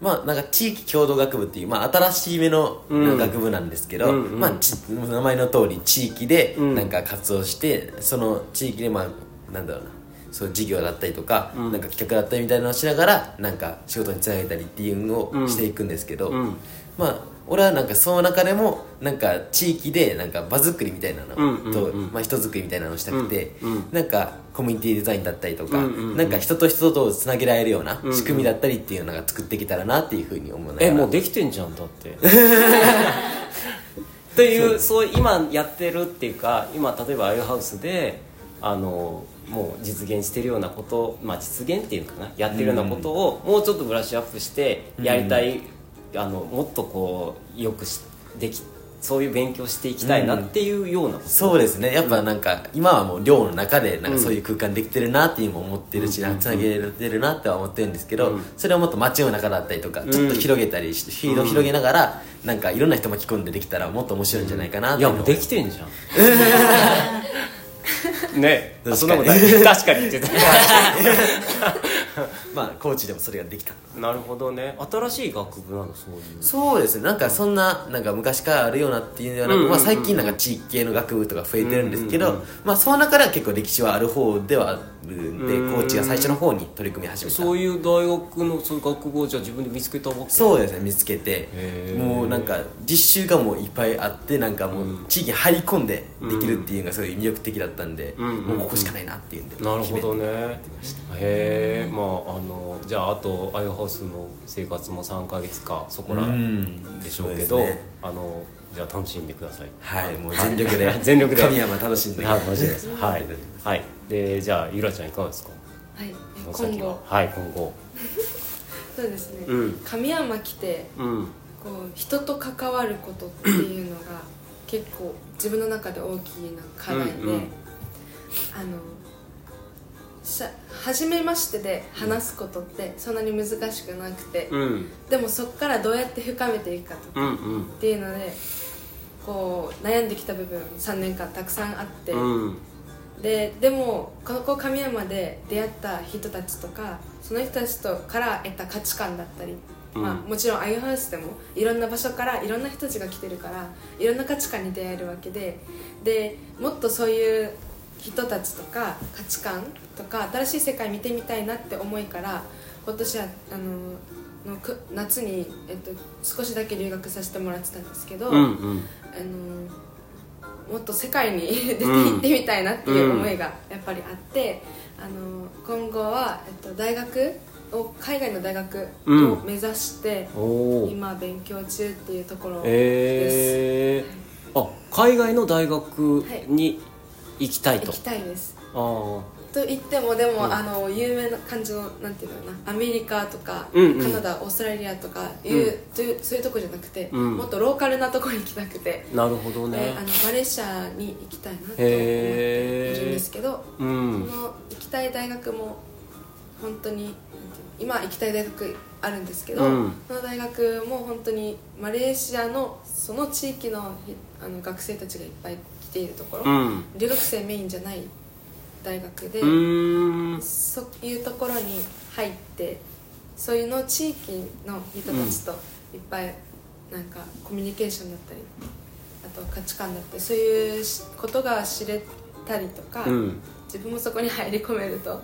まあなんか地域共同学部っていう、まあ、新しい目のうん。学部なんですけど、うんうん。まあ、ち名前の通り地域でうん。なんか活動して、その地域でまあなんだろうなそう事業だったりとか、うん。なんか企画だったりみたいなのをしながらなんか仕事につなげたりっていうのをしていくんですけど、うん。まあ俺はなんかその中でもなんか地域でなんか場作りみたいなのと、うんうんうん。まあ、人作りみたいなのをしたくて、うんうん。なんかコミュニティデザインだったりとか、うんうんうんなんか人と人とつなげられるようなうんうん。仕組みだったりっていうのが作っていけたらなっていうふうに思うえもうできてんじゃんだって。*laughs* っていうそう。今やってるっていうか今例えばああいうハウスであのもう実現してるようなことまあ実現っていうかなやってるようなことをもうちょっとブラッシュアップしてやりたい、あのもっとこうよくしできそういう勉強していきたいなっていうようなこと、そうですね。やっぱなんか今はもう寮の中でなんかそういう空間できてるなっていうのも思ってるし、うん。つなげれてるなっては思ってるんですけど、うん。それをもっと街の中だったりとかん。ちょっと広げたりしフィードを広げながらなんかいろんな人巻き込んでできたらもっと面白いんじゃないかなっていやもうできてんじゃん。*laughs* ね。そんなことない。確かにって言って *laughs* まあ高知でもそれができた。たなるほどね。新しい学部なのそういう。そうですね。なんかそんななんか昔からあるようなっていうのではなく、最近なんか地域系の学部とか増えてるんですけど、まあ、その中では結構歴史はある方ではあるんでうん高知が最初の方に取り組み始めた。そういう大学のそういう学部をじゃあ自分で見つけたわけそうですね見つけて。もうなんか実習がもういっぱいあってなんかもううん。地域に入り込んでできるっていうのがすごい魅力的だったんで、もうここしかないなっていうんでなるほどね。へえまああのじゃああとアイハウスの生活も3か月かそこらうん。でしょうけど、ね。あのじゃあ楽しんでください。はいもう全力で。*laughs* 全力で。神山楽しんで。*laughs* はい。はい、はい、でじゃあゆらちゃんいかがですか？はい。今後。ははい今後。*laughs* そうですね、うん。神山来てうん。こう人と関わることっていうのが結構自分の中で大きな課題で、うんうん。あの初めましてで話すことってそんなに難しくなくて、うん。でもそこからどうやって深めていくかとかうんうん。っていうのでこう悩んできた部分3年間たくさんあって、うん。ででもここ神山で出会った人たちとかその人たちとから得た価値観だったり、うん。まあ、もちろんアイハウスでもいろんな場所からいろんな人たちが来てるからいろんな価値観に出会えるわけででもっとそういう人たちとか価値観とか新しい世界見てみたいなって思いから今年はあののく夏に、えっと、少しだけ留学させてもらってたんですけど、うんうん。あのもっと世界に出 *laughs* て行ってみたいなっていう思いがやっぱりあって、あの今後は、えっと、大学を海外の大学を目指して、おお今勉強中っていうところです、えー、あ海外の大学に行きたいと、行きたいです。あと言ってもでも、うん。あの有名な感じのなんていうのかなアメリカとか、うんうん。カナダオーストラリアとかいう、うん。そういうそういうとこじゃなくて、うん。もっとローカルなところに行きたくて、あなるほどね。であのマレーシアに行きたいなと思っているんですけど、うこんの行きたい大学も本当に今行きたい大学あるんですけど、うん。その大学も本当にマレーシアのその地域のひあの学生たちがいっぱい来ているところ、うん。留学生メインじゃない大学で、そういうところに入ってそういうの地域の人たちといっぱいなんかコミュニケーションだったりあと価値観だったりそういうしことが知れたりとか、うん。自分もそこに入り込めると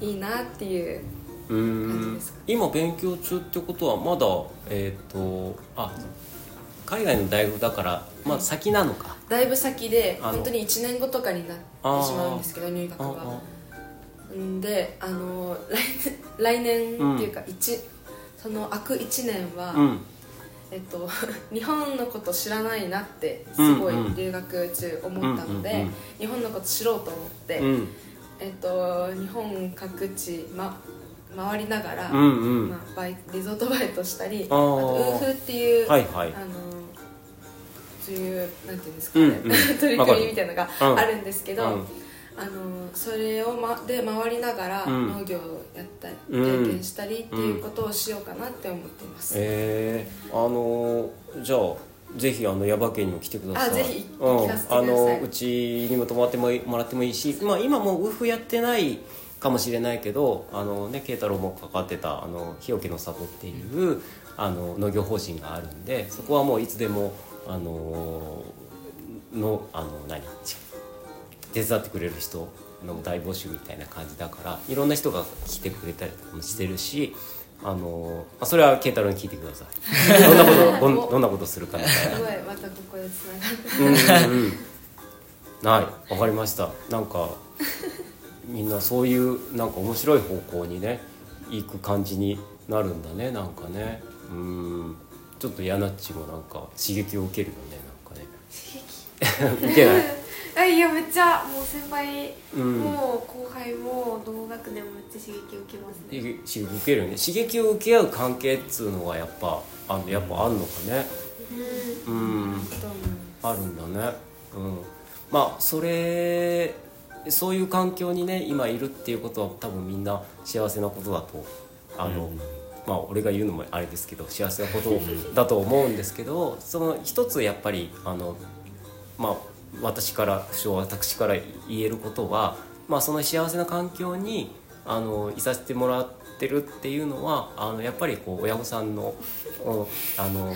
いいなっていう感じですか？今勉強中ってことはまだえっ、とあ海外の大学だからまあ先なのかだいぶ先で本当に1年後とかになってしまうんですけど入学あは。んであの来年来年っていうか、一その空く1年は、あうん。えっと、*laughs* 日本のこと知らないなってすごいうん。うん留学中思ったので、うんうんうん。日本のこと知ろうと思って、うん。えっと、日本各地、ま、回りながら、うんうん。まあ、バイリゾートバイトしたりあとウーフっていう、はいはい。あのそういうなんていうんですかね、うんうん。*laughs* 取り組みみたいなのがうん。あるんですけど、うん。あのそれを、ま、で回りながらうん。農業をやったり、うん経験したりっていうことをしようかなって思っています。えー、あのじゃあぜひあの耶馬県にも来てください。あぜひあのうちにも泊まってももらってもいいし、まあ、今もうウーフやってないかもしれないけどあのね慶太郎も関わってたあの日置の里っていうあの農業法人があるんでそこはもういつでもあののあの何？手伝ってくれる人の大募集みたいな感じだからいろんな人が来てくれたりとかもしてるしあのまあそれは慶太郎に聞いてください。*laughs* どんなことどんなことするかみたいな。すごいまたここでつながってうんうんうん。はい。わかりました。なんかみんなそういうなんか面白い方向にね行く感じになるんだねなんかね。うんちょっとヤナッチもなんか刺激を受けるよねなんかね。受けないあいやめっちゃもう先輩うん。も後輩も同学年もめっちゃ刺激受けますね。刺激受けるよね。刺激を受け合う関係っつうのがやっぱあのやっぱあんのかね。うん。と思いますあるんだね。うん。まあそれそういう環境にね今いるっていうことは多分みんな幸せなことだとあの、まあ俺が言うのもあれですけど幸せなことだと思うんですけどその一つやっぱりあのまあ私から不詳私から言えることは、まあ、その幸せな環境にあのいさせてもらってるっていうのはあのやっぱりこう親御さんのあの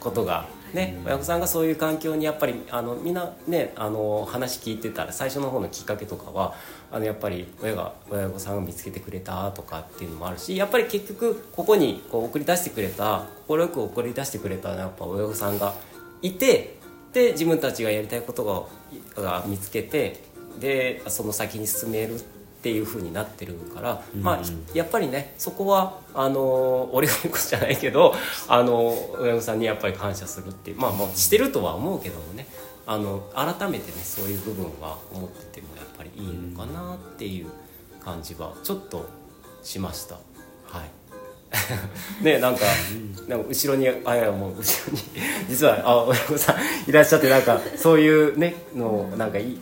ことがね親御さんがそういう環境にやっぱりあのみんなねあの話聞いてたら最初の方のきっかけとかはあのやっぱり親が親御さんが見つけてくれたとかっていうのもあるしやっぱり結局ここにこう送り出してくれた快く送り出してくれたやっぱ親御さんがいてで自分たちがやりたいことがが見つけてでその先に進めるっていう風になってるから、まあやっぱりねそこはあの俺が言うことじゃないけどあの親御さんにやっぱり感謝するってまあまあしてるとは思うけどもねあの改めてねそういう部分は思っててもやっぱりいいのかなっていう感じはちょっとしました。はい。*laughs* ねなんかなんか後ろにあいやもう後ろに実はあ親御さんいらっしゃってなんかそういうねのをなんかいい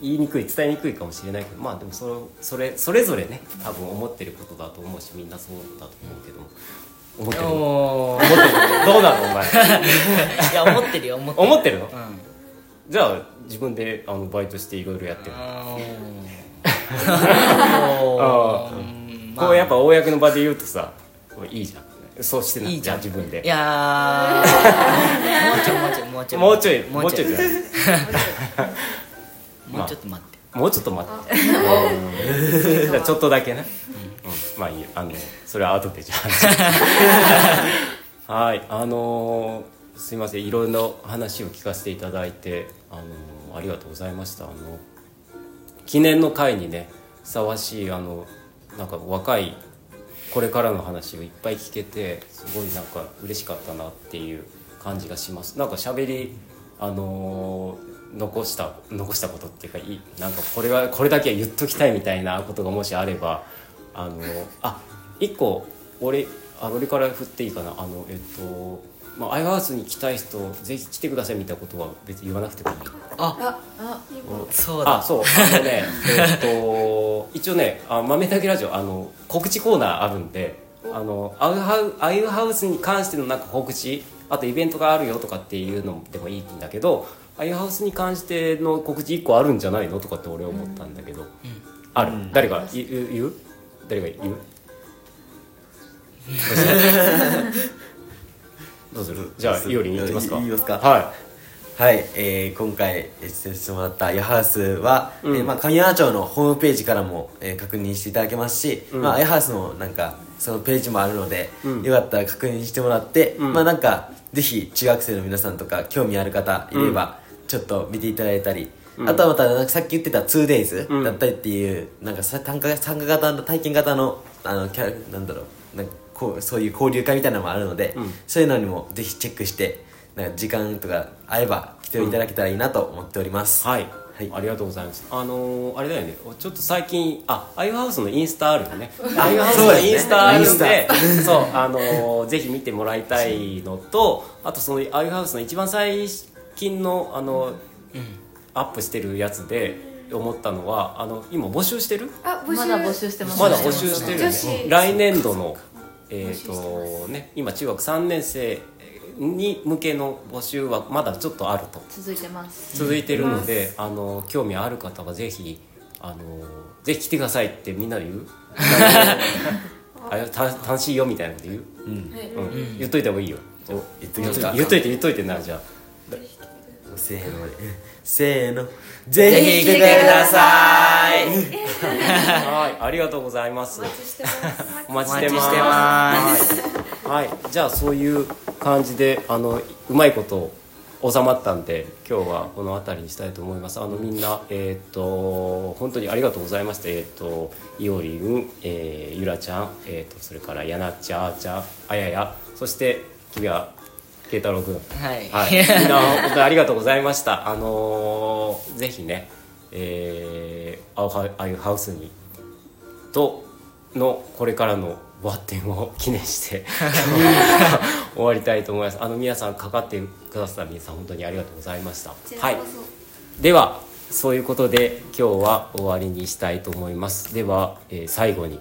言いにくい伝えにくいかもしれないけどまあでもそれそれそれぞれね多分思ってることだと思うしみんなそうだと思うけども思ってる？思おってる？どうなの？お前。ー *laughs* いや思ってるよ思ってる。思ってるの？うん。じゃあ自分であのバイトしていろいろやってる *laughs* こうやっぱ公の場で言うとさいいじゃん。そうしてないいいじゃん。自分で。いやー。もうちょいもうちょいもうちょい。もうちょいもうちょいもうちょいもうちょっと待って。もうちょっと待って。*laughs* ちょっとだけね、うん。まあいいよあのそれは後でじゃあ。*laughs* はい。あのーすいません。いろんな話を聞かせていただいてあのーありがとうございました。あの記念の会にねふさわしいあのなんか若いこれからの話をいっぱい聞けてすごいなんか嬉しかったなっていう感じがします。なんか喋りあのー残した残したことっていうかいいなんかこれはこれだけは言っときたいみたいなことがもしあればあのーあ一個俺あ俺から振っていいかな。あのえっとまあ、アイハウスに来たい人ぜひ来てくださいみたいなことは別に言わなくてもいい。ああそうだ。あそう。あのねえっと一応ねあ豆だけラジオあの告知コーナーあるんであのアウハウアイハウスに関してのなんか告知あとイベントがあるよとかっていうのでもいいんだけどアイハウスに関しての告知1個あるんじゃないのとかって俺は思ったんだけど、ある、誰が言う？誰が言う？*laughs* どうする？じゃあいおりん言ってますか。いいはい、えー今回出演してもらったヤハウスは、うん。えーまあ、神山町のホームページからも、えー確認していただけますし、うん。まあ、ヤハウスのなんかそのページもあるので、うん。よかったら確認してもらって、うん。まあなんかぜひ中学生の皆さんとか興味ある方いれば、ちょっと見ていただいたり、うん。あとはまたなんかさっき言ってた 2days うん。だったりっていう、なんかさ参加参加型の体験型のあのキャなんだろうなんかこうそういう交流会みたいなのもあるので、うん。そういうのにもぜひチェックしてなんか時間とか合えば来ていただけたらいいなと思っております、はい、はい。ありがとうございます。あのーあれだよね。ちょっと最近あアイハウスのインスタあるよね。アイハウスのインスタあるんでそうあのーぜひ見てもらいたいのとあとそのアイハウスの一番最近のあの、アップしてるやつで思ったのはあの今募集してる？あ募集。まだ募集してます。まだ募集してるね。来年度のえっ、とね今中学3年生に向けの募集はまだちょっとあると。続いてます。続いてるので、あの興味ある方はぜひあのぜひ来てくださいってみんなで言う？*laughs* あれた楽しいよみたいなこと言う、うん。はい。うん。言っといた方がいいよ。お言っときますか言っといて言っといてなじゃあ。せーの。で *laughs* せーの。ぜぜひ来てください。*laughs* はい。ありがとうございます。お待ちしてます。お待ちしてますはい、はい、じゃあそういう感じであのうまいこと収まったんで今日はこの辺りにしたいと思います。あのみんなえっ、と本当にありがとうございました。えっ、といおりん、えーゆらちゃん、えー、とそれからやなっちゃあーちゃんあややそして君は慶太郎君はい。はい、みんな本当にありがとうございました。あのーぜひね、えー、アウハアイハウスにとのこれからのバッテンを記念して *laughs* 終わりたいと思います。あの皆さんかかってくださった皆さん本当にありがとうございました。はい。ではそういうことで今日は終わりにしたいと思います。では、えー最後に、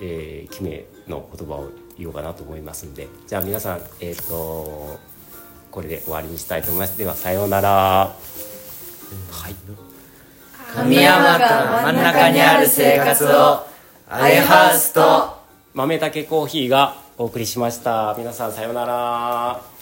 えー、決めの言葉を言おうかなと思いますんでじゃあ皆さんえっ、とこれで終わりにしたいと思いますではさようならはい神山が真ん中にある生活をアイハウスと豆たけコーヒーがお送りしました。皆さんさようなら。